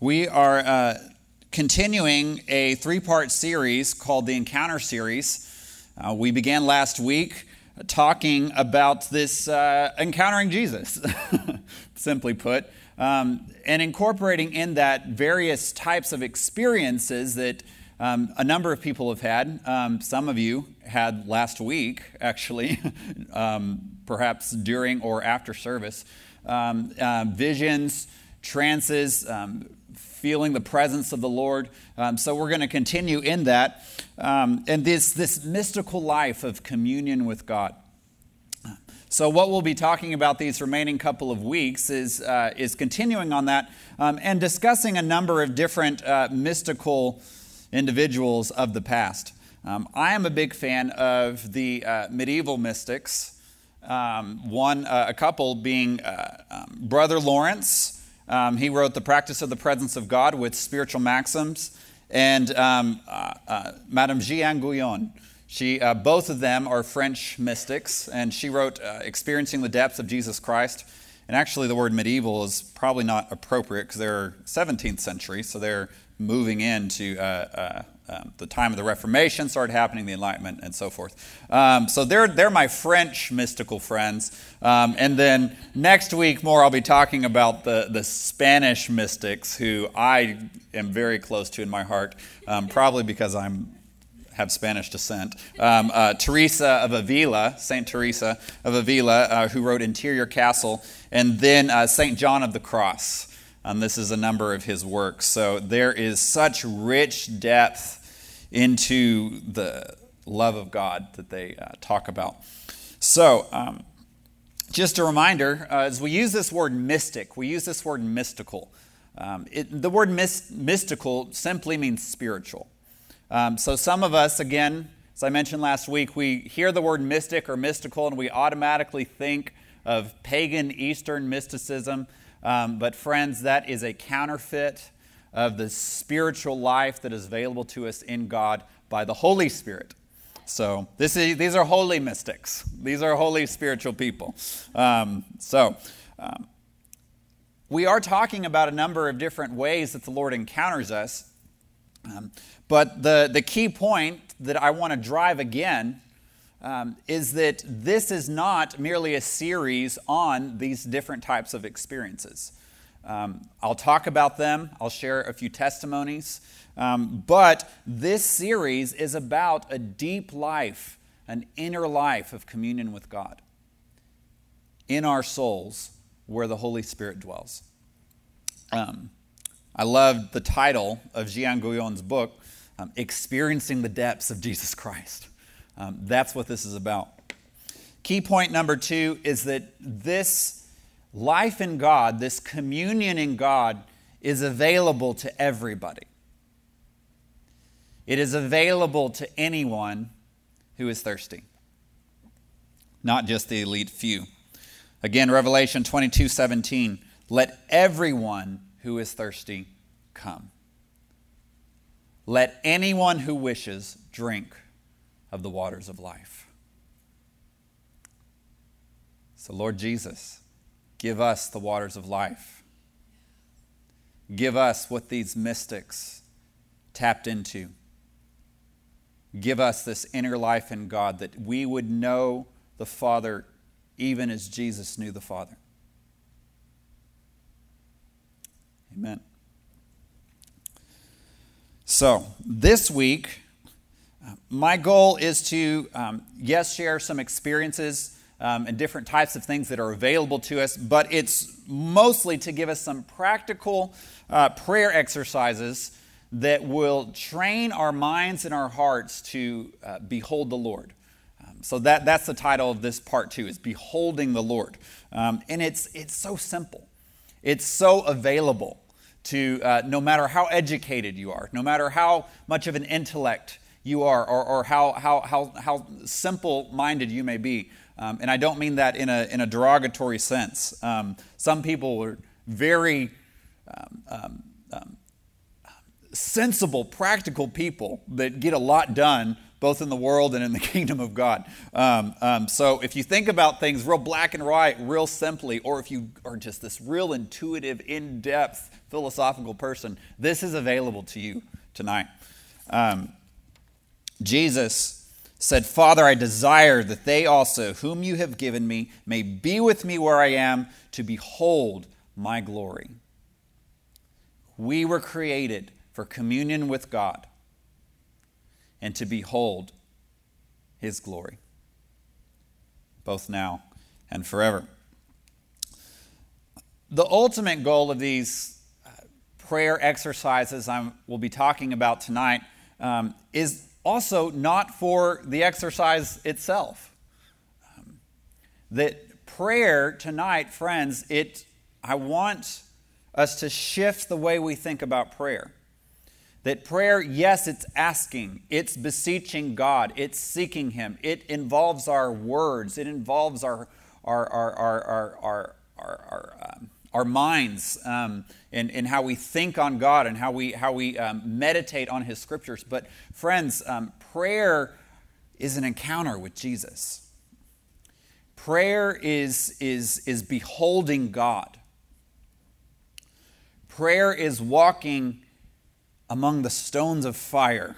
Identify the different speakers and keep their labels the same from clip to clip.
Speaker 1: We are uh, continuing a three part series called the Encounter Series. Uh, we began last week talking about this uh, encountering Jesus, simply put, um, and incorporating in that various types of experiences that um, a number of people have had. Um, some of you had last week, actually, um, perhaps during or after service. Um, uh, visions, trances, um, feeling the presence of the Lord. Um, so we're going to continue in that. Um, and this, this mystical life of communion with God. So, what we'll be talking about these remaining couple of weeks is, uh, is continuing on that um, and discussing a number of different uh, mystical individuals of the past. Um, I am a big fan of the uh, medieval mystics, um, one, uh, a couple being uh, um, Brother Lawrence. Um, he wrote The Practice of the Presence of God with Spiritual Maxims, and um, uh, uh, Madame Jeanne Guyon. She, uh, both of them are French mystics, and she wrote uh, Experiencing the Depths of Jesus Christ. And actually, the word medieval is probably not appropriate because they're 17th century, so they're moving into uh, uh, um, the time of the Reformation started happening, the Enlightenment, and so forth. Um, so they're, they're my French mystical friends. Um, and then next week, more, I'll be talking about the, the Spanish mystics who I am very close to in my heart, um, probably because I'm have Spanish descent. Um, uh, Teresa of Avila, Saint Teresa of Avila, uh, who wrote Interior Castle, and then uh, Saint John of the Cross. Um, this is a number of his works. So there is such rich depth into the love of God that they uh, talk about. So, um, just a reminder uh, as we use this word mystic, we use this word mystical. Um, it, the word mystical simply means spiritual. Um, so, some of us, again, as I mentioned last week, we hear the word mystic or mystical and we automatically think of pagan Eastern mysticism. Um, but, friends, that is a counterfeit of the spiritual life that is available to us in God by the Holy Spirit. So this is, these are holy mystics. These are holy spiritual people. Um, so um, we are talking about a number of different ways that the Lord encounters us. Um, but the, the key point that I want to drive again um, is that this is not merely a series on these different types of experiences. Um, I'll talk about them, I'll share a few testimonies. Um, but this series is about a deep life, an inner life of communion with God in our souls where the Holy Spirit dwells. Um, I love the title of Jeanne Guyon's book, um, Experiencing the Depths of Jesus Christ. Um, that's what this is about. Key point number two is that this life in God, this communion in God, is available to everybody. It is available to anyone who is thirsty, not just the elite few. Again, Revelation 22 17. Let everyone who is thirsty come. Let anyone who wishes drink of the waters of life. So, Lord Jesus, Give us the waters of life. Give us what these mystics tapped into. Give us this inner life in God that we would know the Father even as Jesus knew the Father. Amen. So, this week, uh, my goal is to, um, yes, share some experiences um, and different types of things that are available to us, but it's mostly to give us some practical uh, prayer exercises that will train our minds and our hearts to uh, behold the Lord. Um, so that, that's the title of this part two is beholding the Lord. Um, and it's, it's so simple. It's so available to uh, no matter how educated you are, no matter how much of an intellect you are, or, or how, how, how, how simple minded you may be. Um, and I don't mean that in a, in a derogatory sense. Um, some people are very um, um, um, sensible, practical people that get a lot done both in the world and in the kingdom of God. Um, so if you think about things real black and white, real simply, or if you are just this real intuitive, in depth, philosophical person, this is available to you tonight. Jesus said, Father, I desire that they also, whom you have given me, may be with me where I am to behold my glory. We were created for communion with God and to behold his glory, both now and forever. The ultimate goal of these uh, prayer exercises I will be talking about tonight um, is also not for the exercise itself. Um, that prayer tonight, friends, it, I want us to shift the way we think about prayer. That prayer, yes, it's asking, it's beseeching God, it's seeking Him, it involves our words, it involves our, our, our, our, our, our, our, our um, our minds um, and, and how we think on God and how we, how we um, meditate on His scriptures. But, friends, um, prayer is an encounter with Jesus. Prayer is, is, is beholding God. Prayer is walking among the stones of fire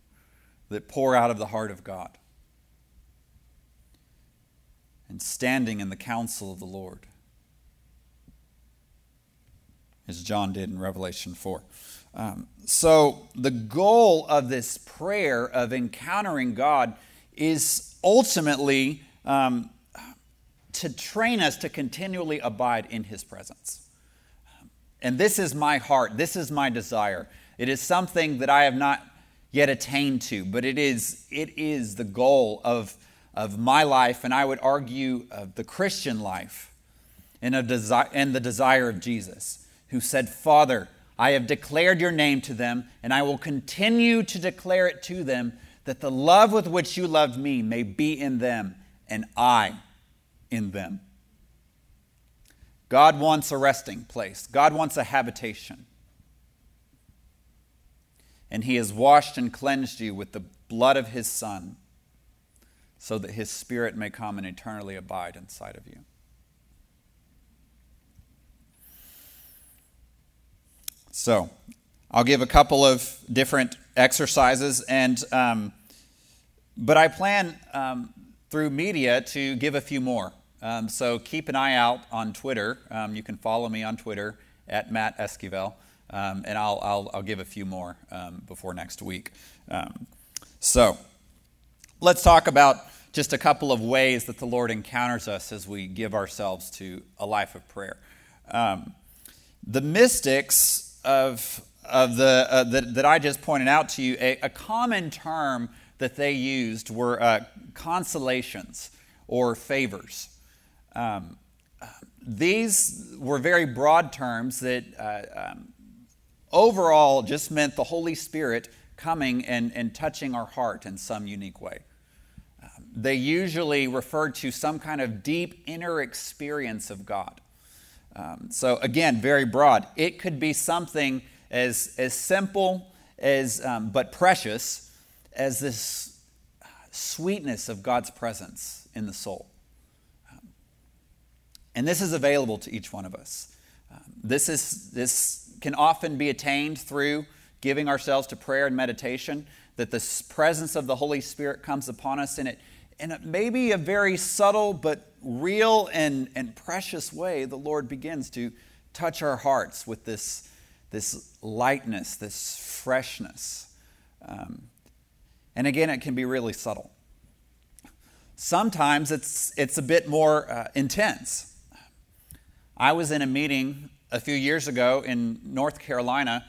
Speaker 1: that pour out of the heart of God and standing in the counsel of the Lord, as John did in Revelation 4. Um, so, the goal of this prayer of encountering God is ultimately um, to train us to continually abide in His presence. And this is my heart, this is my desire. It is something that I have not yet attained to, but it is, it is the goal of, of my life, and I would argue of the Christian life, and, a desi- and the desire of Jesus, who said, Father, I have declared your name to them, and I will continue to declare it to them, that the love with which you loved me may be in them, and I in them. God wants a resting place, God wants a habitation. And He has washed and cleansed you with the blood of His Son, so that His Spirit may come and eternally abide inside of you. So, I'll give a couple of different exercises, and um, but I plan um, through media to give a few more. Um, so keep an eye out on Twitter. Um, you can follow me on Twitter at Matt Esquivel, um, and I'll, I'll, I'll, give a few more um, before next week. So let's talk about just a couple of ways that the Lord encounters us as we give ourselves to a life of prayer. The mystics of, of the, uh, that, that I just pointed out to you, a, a common term that they used were uh, consolations or favors. Um, these were very broad terms that uh, um, overall just meant the Holy Spirit coming and, and touching our heart in some unique way. Um, they usually referred to some kind of deep inner experience of God. Um, so, again, very broad. It could be something as, as simple as, um, but precious as this sweetness of God's presence in the soul. And this is available to each one of us. Um, this, is, this can often be attained through giving ourselves to prayer and meditation, that the presence of the Holy Spirit comes upon us in it. In a, maybe a very subtle but real and, and precious way, the Lord begins to touch our hearts with this, this lightness, this freshness. Um, and again, it can be really subtle. Sometimes it's, it's a bit more uh, intense. I was in a meeting a few years ago in North Carolina,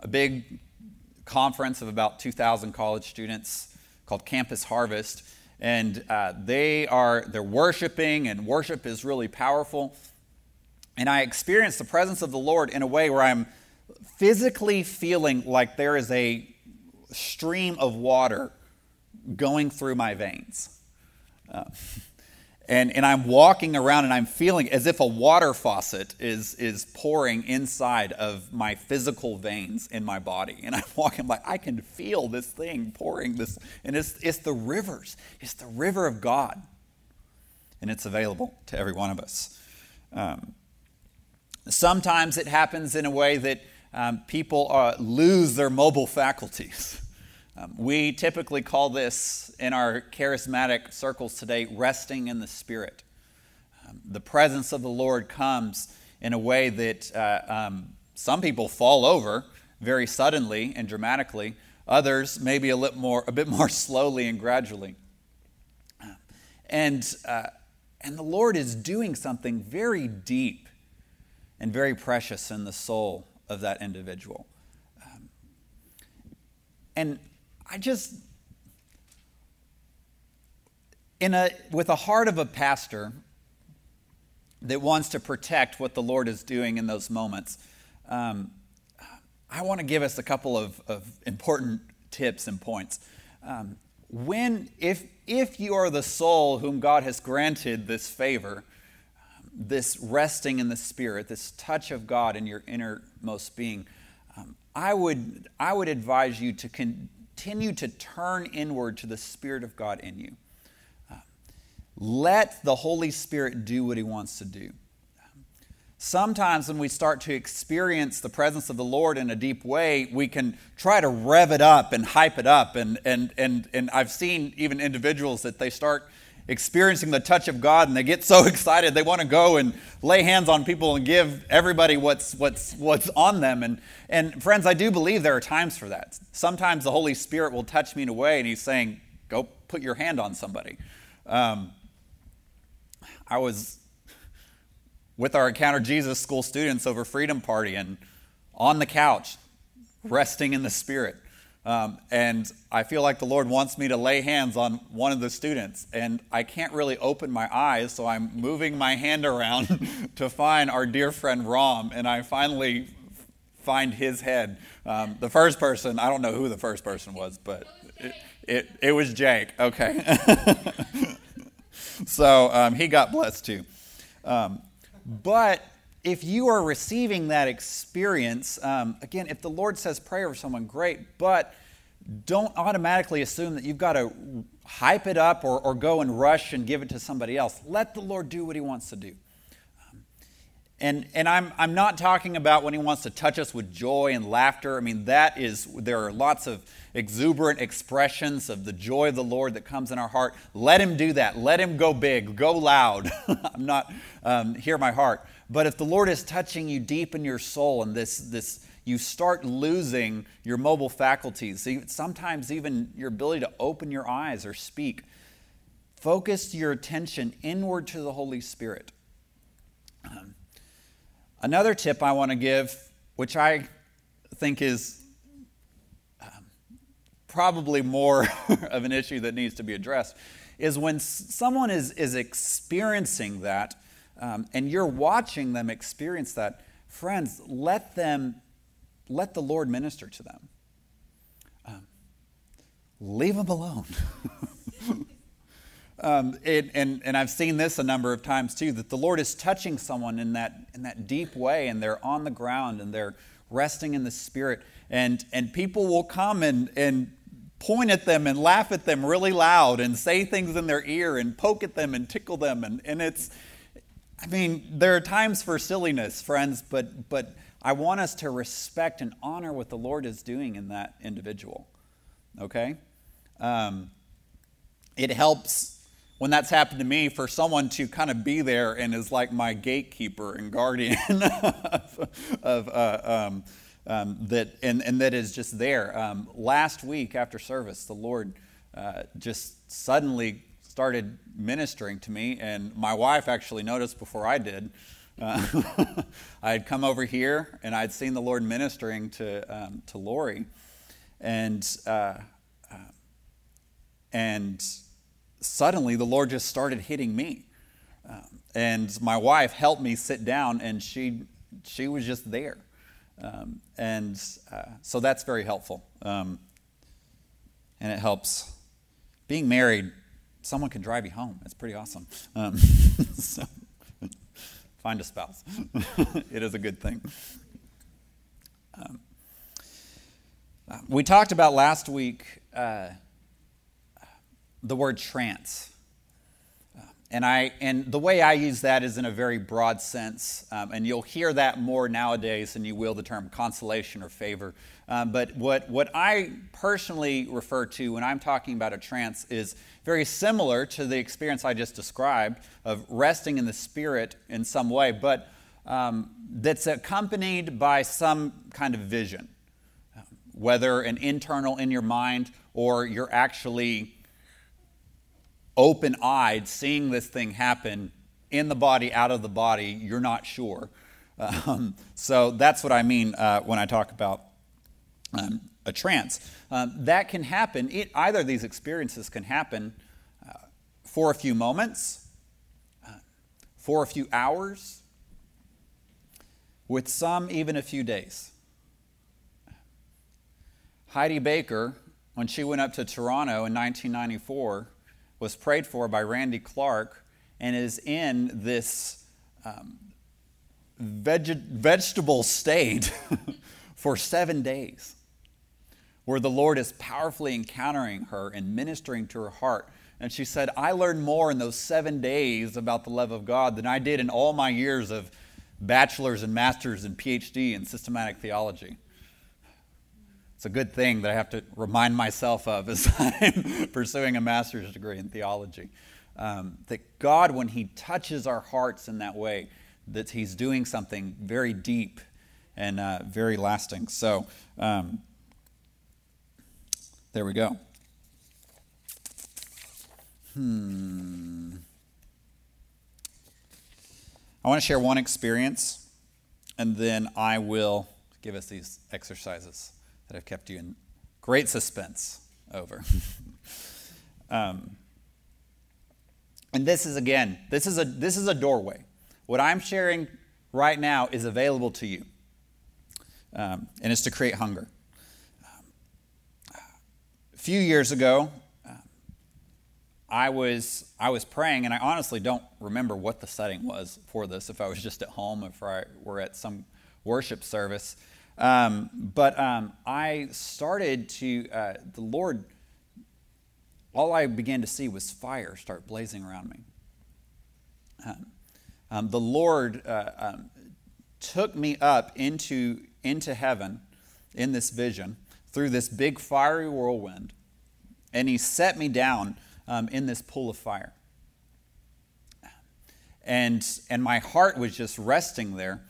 Speaker 1: a big conference of about 2,000 college students called Campus Harvest, and uh, they are they're worshiping, and worship is really powerful. And I experience the presence of the Lord in a way where I'm physically feeling like there is a stream of water going through my veins. Uh, and, and I'm walking around and I'm feeling as if a water faucet is, is pouring inside of my physical veins in my body. And I'm walking, like, I can feel this thing pouring this. And it's, it's the rivers, it's the river of God. And it's available to every one of us. Um, sometimes it happens in a way that um, people uh, lose their mobile faculties. Um, we typically call this in our charismatic circles today resting in the Spirit. Um, the presence of the Lord comes in a way that uh, um, some people fall over very suddenly and dramatically, others maybe a, little more, a bit more slowly and gradually. And, uh, and the Lord is doing something very deep and very precious in the soul of that individual. Um, and I just, in a, with a heart of a pastor that wants to protect what the Lord is doing in those moments, um, I want to give us a couple of, of important tips and points. Um, when, if, if you are the soul whom God has granted this favor, this resting in the Spirit, this touch of God in your innermost being, um, I, would, I would advise you to con- continue to turn inward to the Spirit of God in you. Uh, let the Holy Spirit do what He wants to do. Sometimes, when we start to experience the presence of the Lord in a deep way, we can try to rev it up and hype it up. And, and, and, and I've seen even individuals that they start experiencing the touch of God and they get so excited they want to go and lay hands on people and give everybody what's, what's, what's on them. And, and friends, I do believe there are times for that. Sometimes the Holy Spirit will touch me in a way and He's saying, go put your hand on somebody. Um, I was with our Encounter Jesus school students over Freedom Party and on the couch, resting in the Spirit. Um, and I feel like the Lord wants me to lay hands on one of the students. And I can't really open my eyes, so I'm moving my hand around to find our dear friend Rom. And I finally find his head. Um, the first person, I don't know who the first person was, but it, it, it was Jake. Okay. so um, he got blessed too. Um, but if you are receiving that experience, um, again, if the Lord says pray over someone, great, but don't automatically assume that you've got to hype it up or, or go and rush and give it to somebody else. Let the Lord do what He wants to do. Um, and, and I'm, I'm not talking about when he wants to touch us with joy and laughter. I mean, that is, there are lots of exuberant expressions of the joy of the Lord that comes in our heart. Let him do that. Let him go big, go loud. I'm not, um, hear my heart. But if the Lord is touching you deep in your soul and this, this you start losing your mobile faculties, sometimes even your ability to open your eyes or speak, focus your attention inward to the Holy Spirit. Um, another tip I want to give, which I think is um, probably more of an issue that needs to be addressed, is when someone is, is experiencing that um, and you're watching them experience that, friends, let them, let the Lord minister to them. Um, leave them alone. um, it, and, and I've seen this a number of times too, that the Lord is touching someone in that, in that deep way, and they're on the ground and they're resting in the Spirit. And, and people will come and, and point at them and laugh at them really loud and say things in their ear and poke at them and tickle them. And, and it's, I mean, there are times for silliness, friends, but, but I want us to respect and honor what the Lord is doing in that individual. Okay? Um, it helps when that's happened to me for someone to kind of be there and is like my gatekeeper and guardian of, of uh, um, um, that and, and that is just there. Um, last week after service, the Lord uh, just suddenly started ministering to me, and my wife actually noticed before I did. Uh, I had come over here and I'd seen the Lord ministering to, um, to Lori, and, uh, uh, and suddenly the Lord just started hitting me. Um, and my wife helped me sit down, and she, she was just there. Um, and uh, so that's very helpful. Um, and it helps. Being married someone can drive you home. It's pretty awesome. Um, so find a spouse. it is a good thing. Um, we talked about last week uh, the word trance. And, I, and the way I use that is in a very broad sense. Um, and you'll hear that more nowadays than you will the term consolation or favor. Um, but what, what I personally refer to when I'm talking about a trance is very similar to the experience I just described of resting in the Spirit in some way, but um, that's accompanied by some kind of vision, whether an internal in your mind or you're actually open eyed seeing this thing happen in the body, out of the body, you're not sure. Um, so that's what I mean uh, when I talk about um, a trance. Um, that can happen, it, either of these experiences can happen uh, for a few moments, uh, for a few hours, with some even a few days. Heidi Baker, when she went up to Toronto in 1994, was prayed for by Randy Clark and is in this um, veg- vegetable state for seven days, where the Lord is powerfully encountering her and ministering to her heart. And she said, I learned more in those seven days about the love of God than I did in all my years of bachelor's and master's and PhD in systematic theology. It's a good thing that I have to remind myself of as I'm pursuing a master's degree in theology. Um, that God, when He touches our hearts in that way, that He's doing something very deep and uh, very lasting. So, um, there we go. Hmm. I want to share one experience, and then I will give us these exercises that I've kept you in great suspense over. um, and this is again, this is a this is a doorway. What I'm sharing right now is available to you, um, and it's to create hunger. Um, a few years ago, uh, I was I was praying, and I honestly don't remember what the setting was for this. If I was just at home, if I were at some worship service, um, but um, I started to, uh, the Lord, all I began to see was fire start blazing around me. Um, um the Lord uh, um, took me up into, into heaven in this vision through this big fiery whirlwind, and He set me down um, in this pool of fire. And, and my heart was just resting there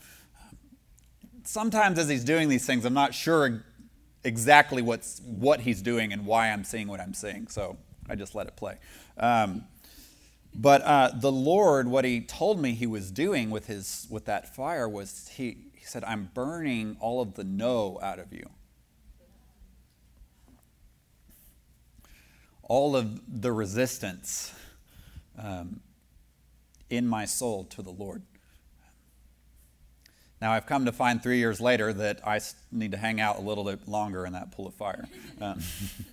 Speaker 1: sometimes as he's doing these things, I'm not sure exactly what's, what he's doing and why I'm seeing what I'm seeing. So I just let it play. Um, but uh, the Lord, what he told me he was doing with, his, with that fire was he, he said, I'm burning all of the no out of you. All of the resistance um, in my soul to the Lord. Now, I've come to find three years later that I need to hang out a little bit longer in that pool of fire. Um,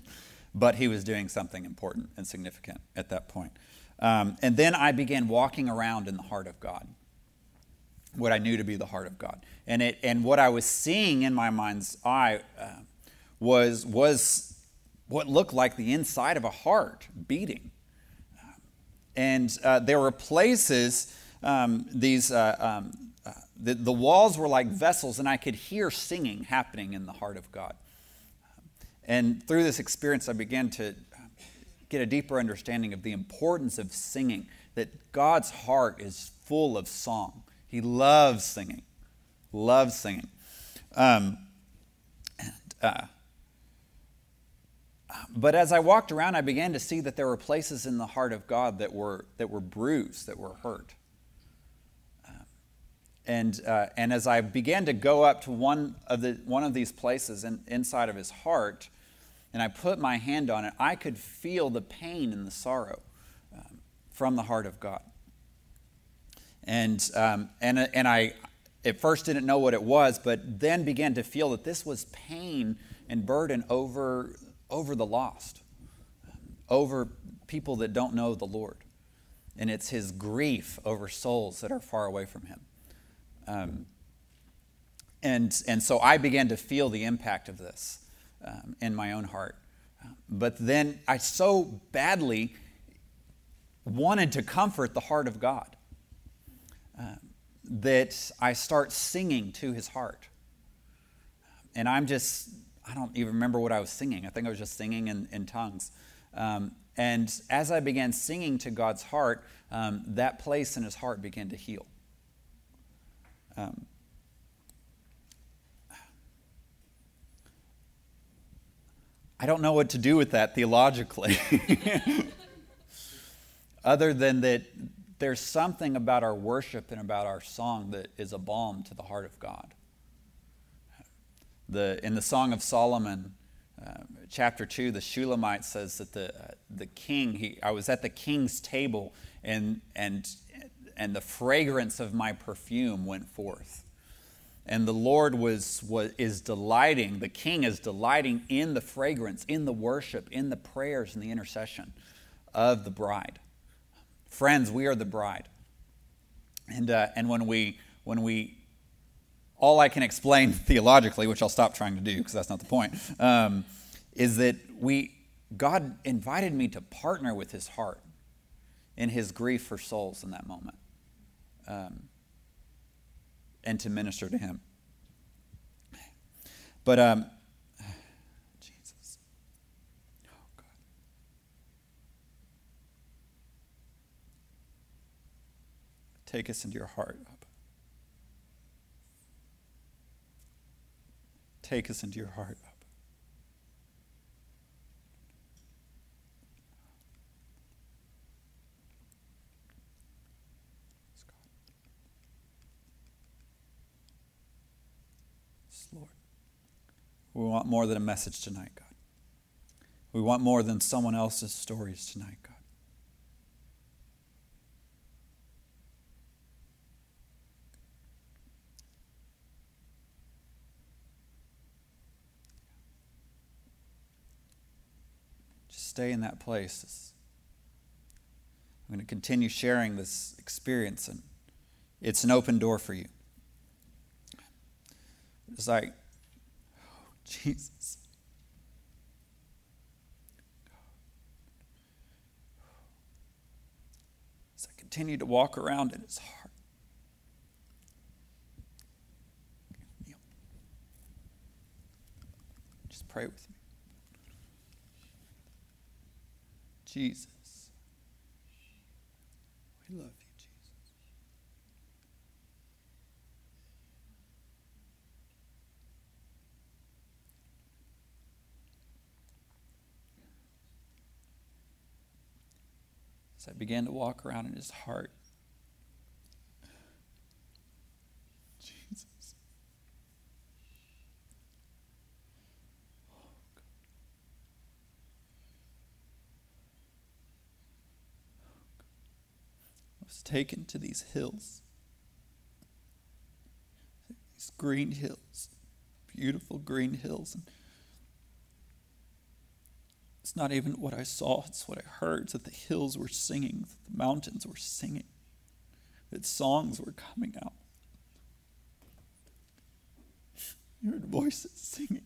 Speaker 1: but he was doing something important and significant at that point. Um, and then I began walking around in the heart of God, what I knew to be the heart of God. And, it, and what I was seeing in my mind's eye uh, was, was what looked like the inside of a heart beating. And uh, there were places, um, these. Uh, um, the, the walls were like vessels, and I could hear singing happening in the heart of God. And through this experience, I began to get a deeper understanding of the importance of singing, that God's heart is full of song. He loves singing, loves singing. Um, and, uh, but as I walked around, I began to see that there were places in the heart of God that were, that were bruised, that were hurt. And, uh, and as I began to go up to one of, the, one of these places in, inside of his heart, and I put my hand on it, I could feel the pain and the sorrow um, from the heart of God. And, um, and, and I at first didn't know what it was, but then began to feel that this was pain and burden over, over the lost, over people that don't know the Lord. And it's his grief over souls that are far away from him. Um, and, and so I began to feel the impact of this um, in my own heart. But then I so badly wanted to comfort the heart of God uh, that I start singing to his heart. And I'm just, I don't even remember what I was singing. I think I was just singing in, in tongues. Um, and as I began singing to God's heart, um, that place in his heart began to heal. Um, I don't know what to do with that theologically, other than that there's something about our worship and about our song that is a balm to the heart of God. The, in the Song of Solomon, uh, chapter 2, the Shulamite says that the, uh, the king, he, I was at the king's table, and, and, and the fragrance of my perfume went forth. And the Lord was, was, is delighting, the king is delighting in the fragrance, in the worship, in the prayers, and the intercession of the bride. Friends, we are the bride. And, uh, and when, we, when we, all I can explain theologically, which I'll stop trying to do because that's not the point, um, is that we, God invited me to partner with his heart in his grief for souls in that moment. Um, and to minister to him. But um, Jesus, oh God, take us into your heart. Take us into your heart. We want more than a message tonight, God. We want more than someone else's stories tonight, God. Just stay in that place. I'm going to continue sharing this experience, and it's an open door for you. It's I Jesus. As I continue to walk around in his heart. Just pray with me. Jesus, we love you. I began to walk around in his heart. Jesus. I was taken to these hills, these green hills, beautiful green hills. And it's not even what I saw, it's what I heard that the hills were singing, that the mountains were singing, that songs were coming out. You heard voices singing.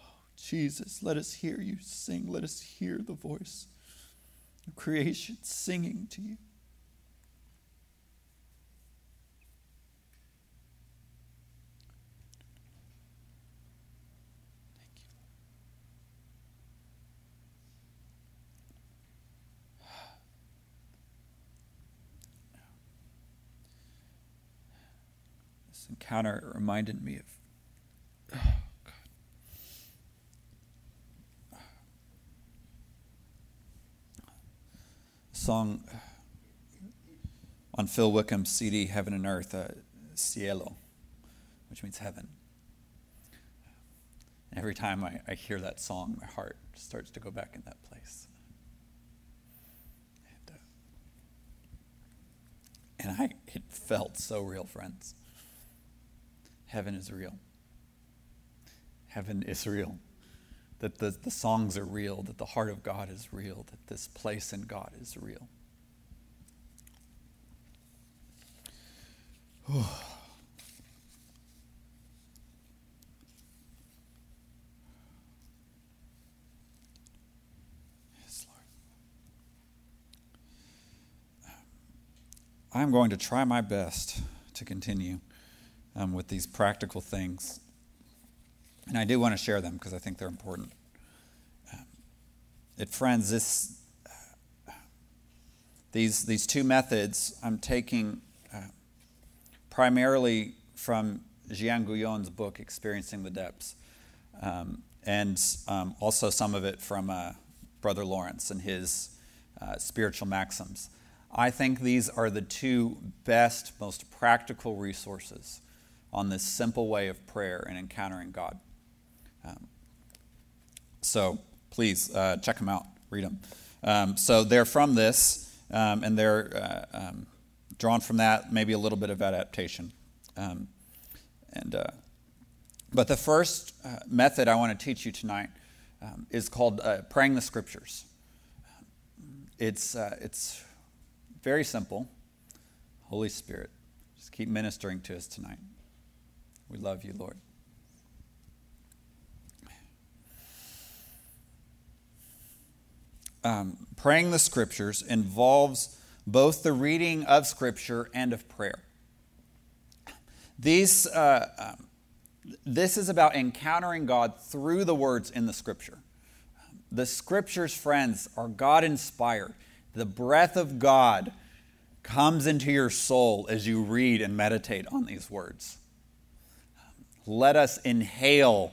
Speaker 1: Oh, Jesus, let us hear you sing. Let us hear the voice of creation singing to you. Encounter reminded me of. Oh, God. song on Phil Wickham's CD, Heaven and Earth, uh, Cielo, which means heaven. every time I, I hear that song, my heart starts to go back in that place. And, uh, and I, it felt so real, friends. Heaven is real. Heaven is real. That the, the songs are real, that the heart of God is real, that this place in God is real. Yes, Lord. I'm going to try my best to continue um, with these practical things. And I do want to share them because I think they're important. Um, it, friends, this, uh, these, these two methods I'm taking uh, primarily from Jeanne Guyon's book, Experiencing the Depths, um, and um, also some of it from uh, Brother Lawrence and his uh, spiritual maxims. I think these are the two best, most practical resources on this simple way of prayer and encountering God. Um, so please uh, check them out, read them. Um, so they're from this, um, and they're uh, um, drawn from that, maybe a little bit of adaptation. Um, and uh, but the first uh, method I want to teach you tonight um, is called uh, praying the scriptures. It's uh, it's very simple. Holy Spirit, just keep ministering to us tonight. We love you, Lord. Um, praying the scriptures involves both the reading of scripture and of prayer. These, uh, um, this is about encountering God through the words in the scripture. The scriptures, friends, are God inspired the breath of God comes into your soul as you read and meditate on these words. Let us inhale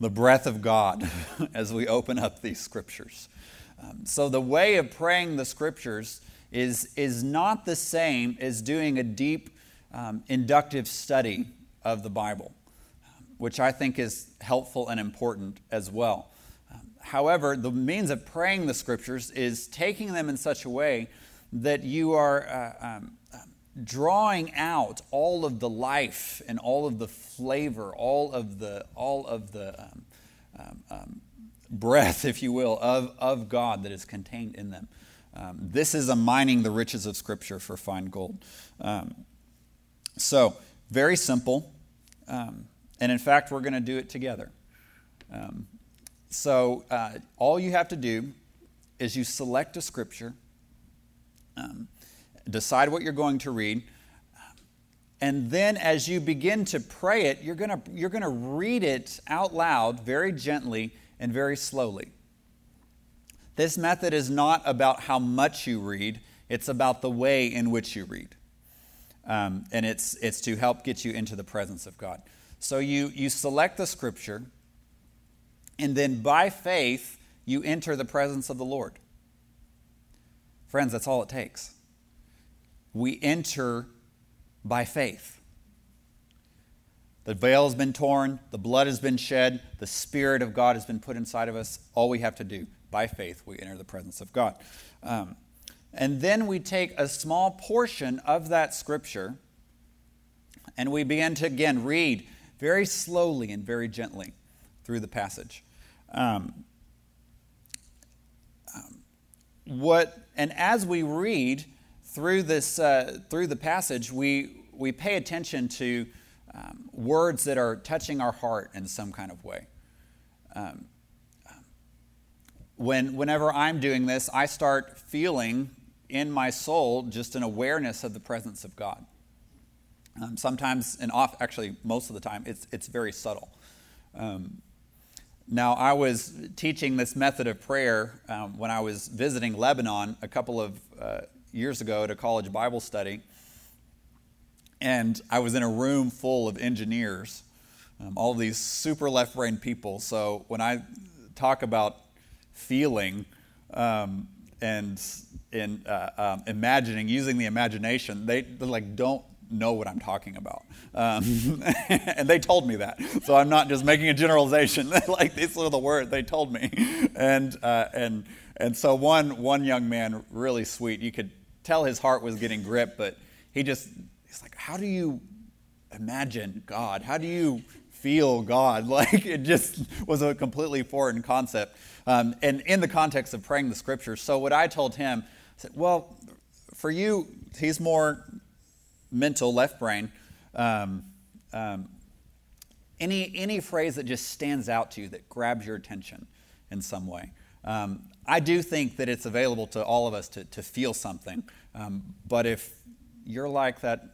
Speaker 1: the breath of God as we open up these scriptures. Um, so, the way of praying the scriptures is, is not the same as doing a deep um, inductive study of the Bible, which I think is helpful and important as well. However, the means of praying the scriptures is taking them in such a way that you are uh, um, um, drawing out all of the life and all of the flavor, all of the, all of the um, um, um breath, if you will, of, of God that is contained in them. Um, this is a mining the riches of Scripture for fine gold. so, very simple. and in fact, we're going to do it together. Um, so uh, all you have to do is you select a scripture, um, decide what you're going to read, and then as you begin to pray it, you're going you're to read it out loud very gently and very slowly. This method is not about how much you read, it's about the way in which you read. Um, and it's, it's to help get you into the presence of God. So you, you select the scripture and then by faith, you enter the presence of the Lord. Friends, that's all it takes. We enter by faith. The veil has been torn, the blood has been shed, the Spirit of God has been put inside of us. All we have to do, by faith, we enter the presence of God. Um, and then we take a small portion of that scripture and we begin to again read very slowly and very gently through the passage. Um, um, what and as we read through this uh, through the passage, we we pay attention to um, words that are touching our heart in some kind of way. Um, when whenever I'm doing this, I start feeling in my soul just an awareness of the presence of God. Um, sometimes, and off, actually, most of the time, it's it's very subtle. Um, now, I was teaching this method of prayer um, when I was visiting Lebanon a couple of uh, years ago at a college Bible study. And I was in a room full of engineers, um, all these super left brain people. So when I talk about feeling um, and in uh, um, imagining, using the imagination, they like don't know what I'm talking about. Um, and they told me that. So I'm not just making a generalization. like these are the words they told me. And, uh, and, and so one, one young man, really sweet, you could tell his heart was getting gripped, but he just, he's like, how do you, imagine God? How do you feel God? Like it just was a completely foreign concept. Um, and in the context of praying the scriptures. So what I told him, I said, well, for you, he's more mental, left brain. Um, um, any, any phrase that just stands out to you, that grabs your attention in some way. Um, I do think that it's available to all of us to, to feel something. Um, but if you're like that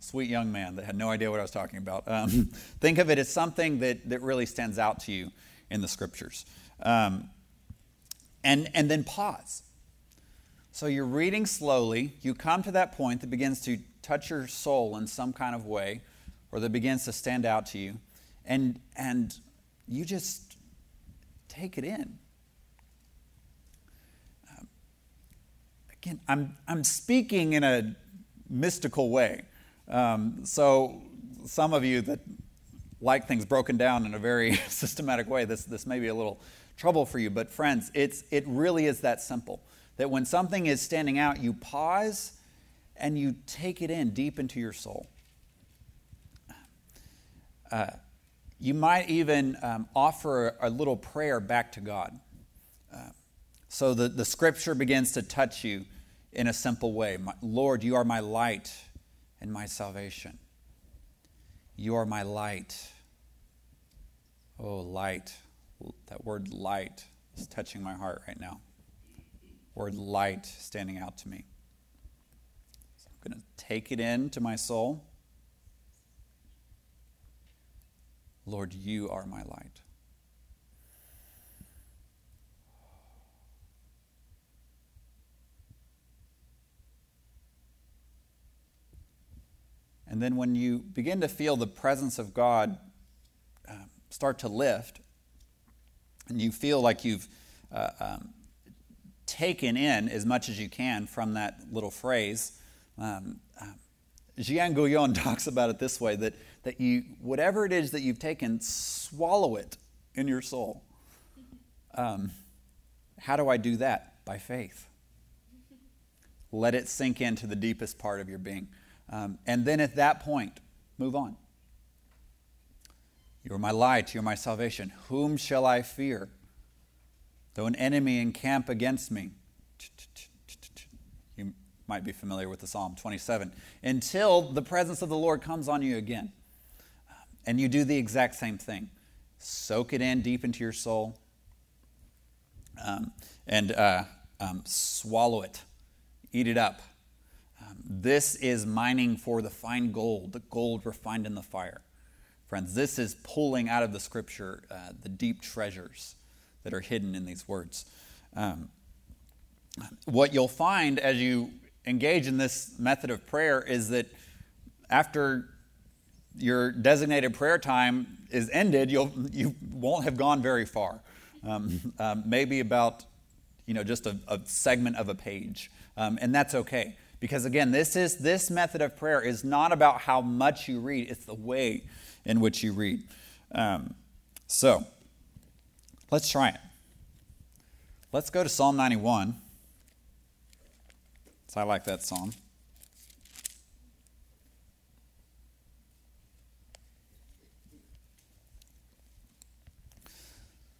Speaker 1: sweet young man that had no idea what I was talking about, um, think of it as something that, that really stands out to you in the scriptures. Um, and, and then pause. So you're reading slowly, you come to that point that begins to touch your soul in some kind of way, or that begins to stand out to you, and, and you just take it in. Again, I'm, I'm speaking in a mystical way. Um, so some of you that like things broken down in a very systematic way, this, this may be a little trouble for you. But friends, it's, it really is that simple that when something is standing out, you pause and you take it in deep into your soul. Uh, you might even um, offer a, a, little prayer back to God. So the, the scripture begins to touch you in a simple way. My, Lord, you are my light and my salvation. You are my light. Oh, light. That word light is touching my heart right now word light standing out to me. So I'm going to take it into my soul. Lord, you are my light. And then when you begin to feel the presence of God uh, start to lift, and you feel like you've uh, um, taken in as much as you can from that little phrase. Um, uh, Jeanne Guyon talks about it this way that, that you, whatever it is that you've taken, swallow it in your soul. Um, how do I do that? By faith. Let it sink into the deepest part of your being. Um, and then at that point, move on. You are my light, you are my salvation. Whom shall I fear? Though an enemy encamp against me, you might be familiar with the Psalm 27, until the presence of the Lord comes on you again. And you do the exact same thing. Soak it in deep into your soul um, and uh, um, swallow it, eat it up. This is mining for the fine gold, the gold refined in the fire. Friends, this is pulling out of the scripture uh, the deep treasures that are hidden in these words. Um, what you'll find as you engage in this method of prayer is that after your designated prayer time is ended, you'll, you won't have gone very far. Um, um, maybe about you know just a, a segment of a page, um, and that's okay because again, this is this method of prayer is not about how much you read; it's the way in which you read. Um, so. Let's try it. Let's go to Psalm 91. So I like that psalm.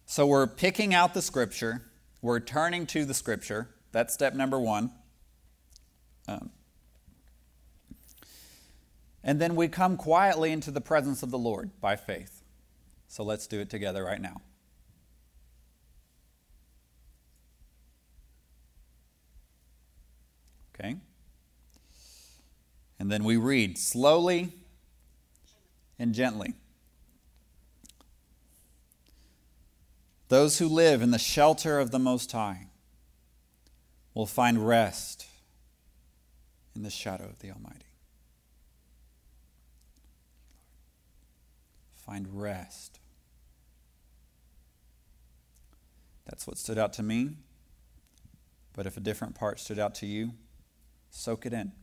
Speaker 1: So we're picking out the scripture, we're turning to the scripture. That's step number one. Um, and then we come quietly into the presence of the Lord by faith. So let's do it together right now. Okay? And then we read slowly and gently. Those who live in the shelter of the Most High will find rest in the shadow of the Almighty. Find rest. That's what stood out to me. But if a different part stood out to you, Soak it in.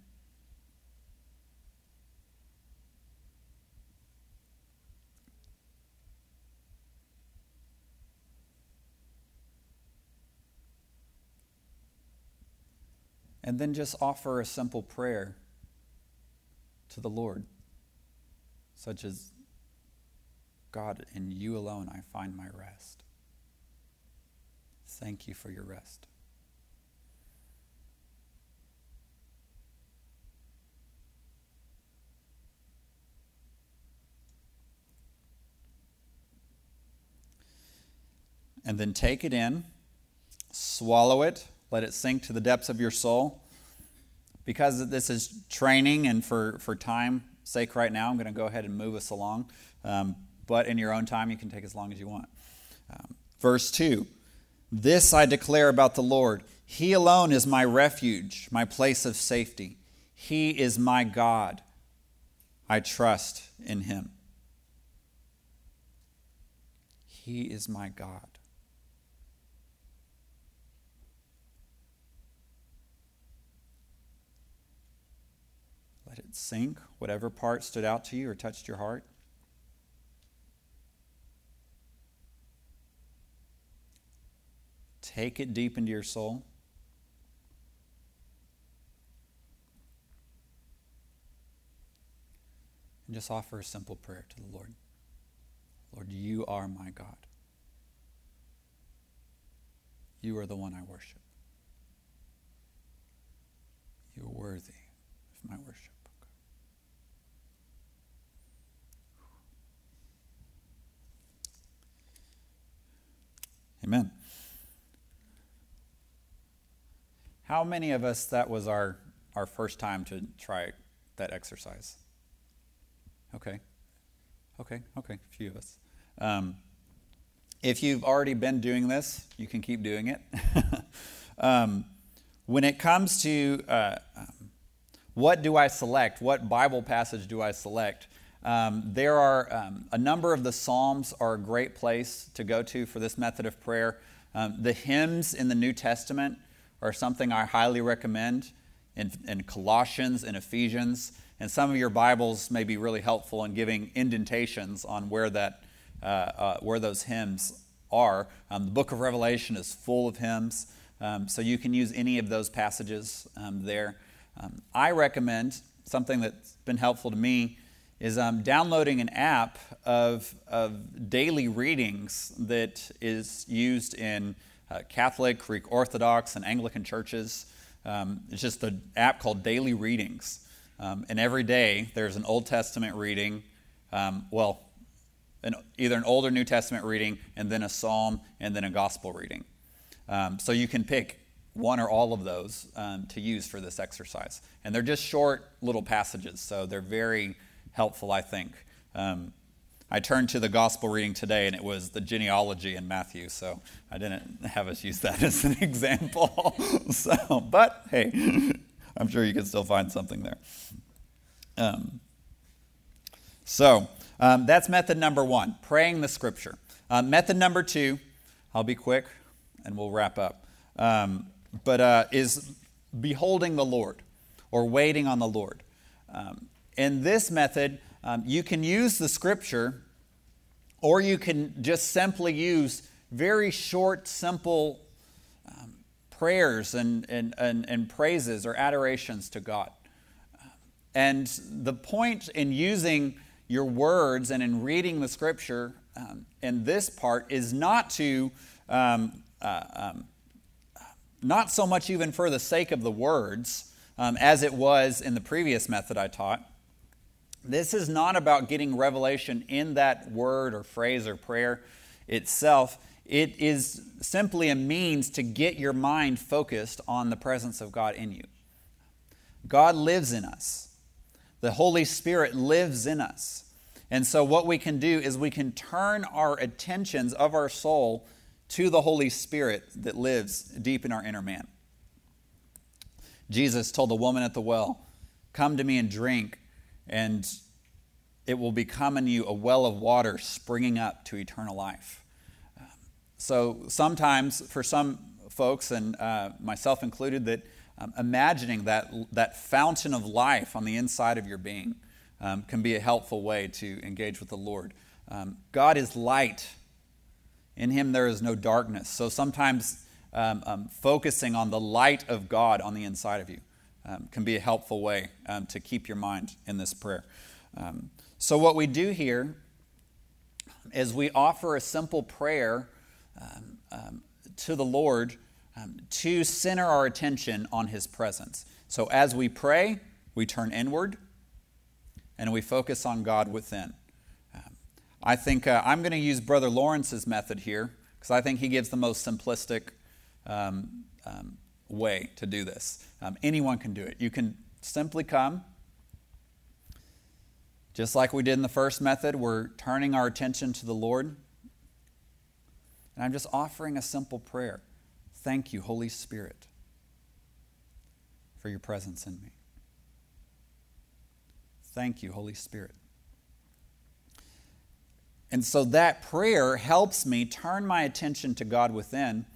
Speaker 1: And then just offer a simple prayer to the Lord. such as God, in you alone I find my rest. Thank you for your rest. And then take it in, swallow it, let it sink to the depths of your soul. Because this is training and for, for time sake right now, I'm going to go ahead and move us along. Um, but in your own time, you can take as long as you want. Um, verse 2 This I declare about the Lord He alone is my refuge, my place of safety. He is my God. I trust in Him. He is my God. Let it sink, whatever part stood out to you or touched your heart. Take it deep into your soul. And just offer a simple prayer to the Lord Lord, you are my God. You are the one I worship. You are worthy of my worship. Amen. How many of us that was our, our first time to try that exercise? Okay. Okay, okay, a few of us. Um, if you've already been doing this, you can keep doing it. um, when it comes to uh, what do I select, what Bible passage do I select, um, there are um, a number of the Psalms are a great place to go to for this method of prayer. Um, the hymns in the New Testament are something I highly recommend in, in Colossians and Ephesians. And some of your Bibles may be really helpful in giving indentations on where, that, uh, uh, where those hymns are. Um, the book of Revelation is full of hymns, um, so you can use any of those passages um, there. I recommend something that's been helpful to me is um, downloading an app of, of daily readings that is used in uh, Catholic, Greek Orthodox, and Anglican churches. Um, it's just an app called Daily Readings. Um, and every day there's an Old Testament reading, um, well, an, either an Old or New Testament reading, and then a psalm, and then a gospel reading. Um, so you can pick one or all of those um, to use for this exercise. And they're just short little passages, so they're very helpful, I think. Um, I turned to the gospel reading today, and it was the genealogy in Matthew, so I didn't have us use that as an example. so, but hey, I'm sure you can still find something there. Um, so um, that's method number one, praying the scripture. Uh, method number two, I'll be quick, and we'll wrap up. Um, but uh, is beholding the Lord or waiting on the Lord. Um, in this method, um, you can use the scripture, or you can just simply use very short, simple um, prayers and, and, and, and, praises or adorations to God. And the point in using your words and in reading the scripture um, in this part is not to, um, uh, um, not so much even for the sake of the words, um, as it was in the previous method I taught this is not about getting revelation in that word or phrase or prayer itself. It is simply a means to get your mind focused on the presence of God in you. God lives in us, the Holy Spirit lives in us. And so, what we can do is we can turn our attentions of our soul to the Holy Spirit that lives deep in our inner man. Jesus told the woman at the well, Come to me and drink and it will become in you a well of water springing up to eternal life. so sometimes, for some folks, and uh, myself included, that um, imagining that, that fountain of life on the inside of your being um, can be a helpful way to engage with the Lord. Um, God is light. In him there is no darkness. So sometimes um, um, focusing on the light of God on the inside of you um, can be a helpful way um, to keep your mind in this prayer. Um, So, what we do here is we offer a simple prayer um, um, to the Lord um, to center our attention on His presence. So, as we pray, we turn inward and we focus on God within. I think uh, I'm going to use Brother Lawrence's method here because I think he gives the most simplistic um, um, way to do this. Um, anyone can do it. You can simply come, just like we did in the first method, we're turning our attention to the Lord. And I'm just offering a simple prayer. Thank you, Holy Spirit, for your presence in me. Thank you, Holy Spirit. And so that prayer helps me turn my attention to God within,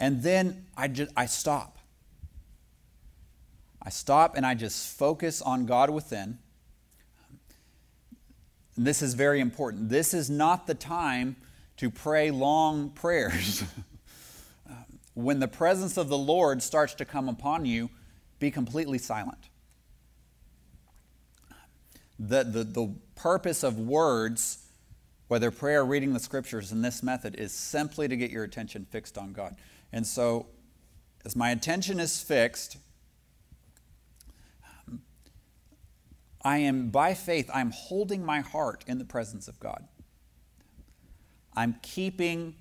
Speaker 1: and then I, just, I stop. I stop and I just focus on God within. And this is very important. This is not the time to pray long prayers. Um, when the presence of the Lord starts to come upon you, be completely silent. The, the, the purpose of words, whether prayer reading the scriptures in this method, is simply to get your attention fixed on God. And so, as my attention is fixed, um, I am, by faith, I'm holding my heart in the presence of God. I'm keeping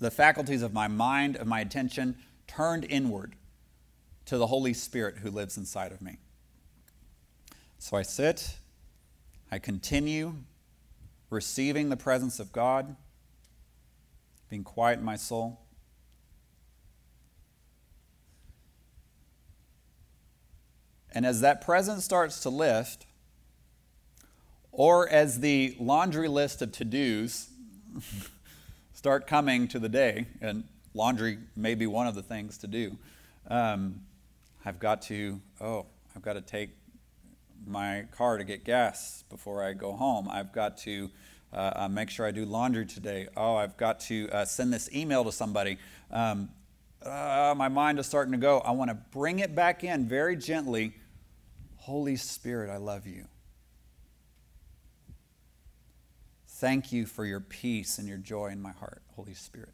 Speaker 1: the faculties of my mind, of my attention, turned inward to the Holy Spirit who lives inside of me. So I sit, I continue receiving the presence of God, being quiet in my soul. And as that presence starts to lift, or as the laundry list of to dos start coming to the day, and laundry may be one of the things to do, um, I've got to, oh, I've got to take my car to get gas before I go home. I've got to uh, uh, make sure I do laundry today. Oh, I've got to uh, send this email to somebody. Um, uh, my mind is starting to go. I want to bring it back in very gently Holy Spirit, I love you. Thank you for your peace and your joy in my heart, Holy Spirit.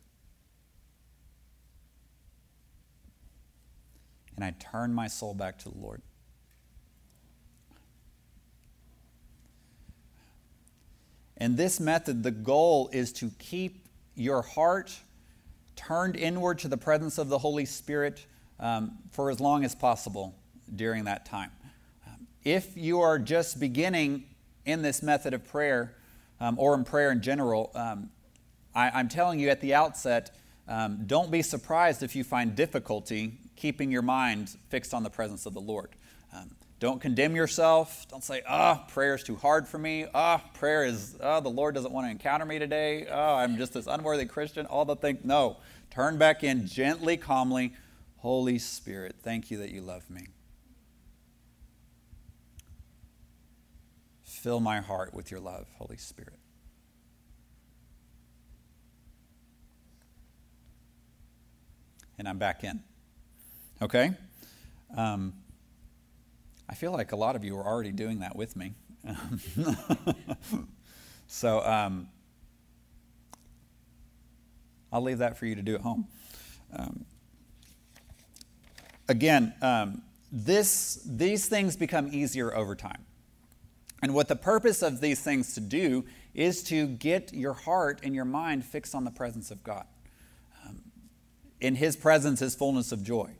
Speaker 1: And I turn my soul back to the Lord. In this method, the goal is to keep your heart turned inward to the presence of the Holy Spirit um, for as long as possible during that time. If you are just beginning in this method of prayer, um, or in prayer in general, um, I, am telling you at the outset, um, don't be surprised if you find difficulty keeping your mind fixed on the presence of the Lord. Um, don't condemn yourself. Don't say, ah, oh, prayer is too hard for me. Ah, oh, prayer is, oh, the Lord doesn't want to encounter me today. Oh, I'm just this unworthy Christian. All the things. No. Turn back in gently, calmly. Holy Spirit, thank you that you love me. Fill my heart with your love, Holy Spirit. And I'm back in. Okay? Um, I feel like a lot of you are already doing that with me. so um, I'll leave that for you to do at home. Um, again, um, this, these things become easier over time. And what the purpose of these things to do is to get your heart and your mind fixed on the presence of God. Um, in His presence is fullness of joy.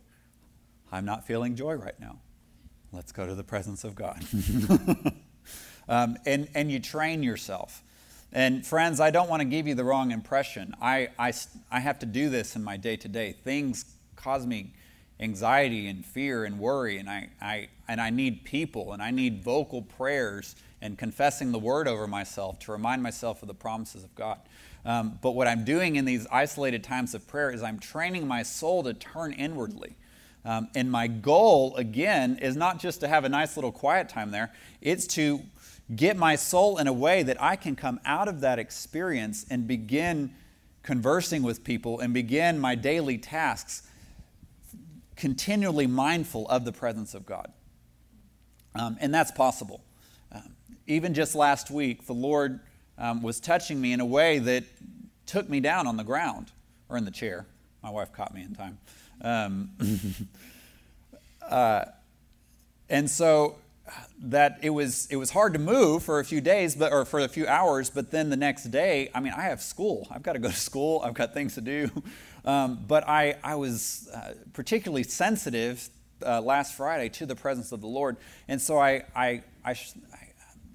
Speaker 1: I'm not feeling joy right now. Let's go to the presence of God. um, and, and you train yourself. And friends, I don't want to give you the wrong impression. I, I, I have to do this in my day to day. Things cause me anxiety and fear and worry, and I, I, and I need people, and I need vocal prayers and confessing the word over myself to remind myself of the promises of God. Um, but what I'm doing in these isolated times of prayer is I'm training my soul to turn inwardly. Um, and my goal, again, is not just to have a nice little quiet time there, it's to get my soul in a way that I can come out of that experience and begin conversing with people and begin my daily tasks continually mindful of the presence of God. Um, and that's possible. Um, even just last week, the Lord um, was touching me in a way that took me down on the ground or in the chair. My wife caught me in time. Um, uh, and so that it was it was hard to move for a few days but or for a few hours but then the next day i mean i have school i've got to go to school i've got things to do um, but i i was uh, particularly sensitive uh, last friday to the presence of the lord and so i i i, I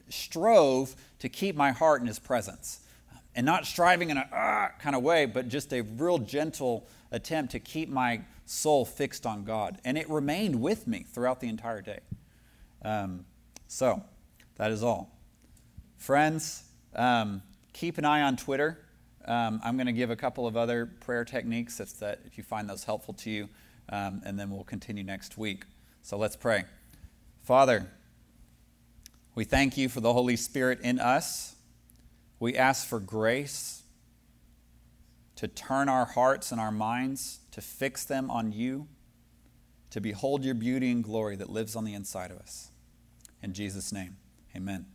Speaker 1: strove to keep my heart in his presence and not striving in a uh, kind of way but just a real gentle attempt to keep my soul fixed on god and it remained with me throughout the entire day um, so, that is all. Friends, um, keep an eye on Twitter. Um, I'm going to give a couple of other prayer techniques if, that, if you find those helpful to you, um, and then we'll continue next week. So let's pray. Father, we thank you for the Holy Spirit in us. We ask for grace to turn our hearts and our minds, to fix them on you to behold your beauty and glory that lives on the inside of us. In Jesus' name, amen.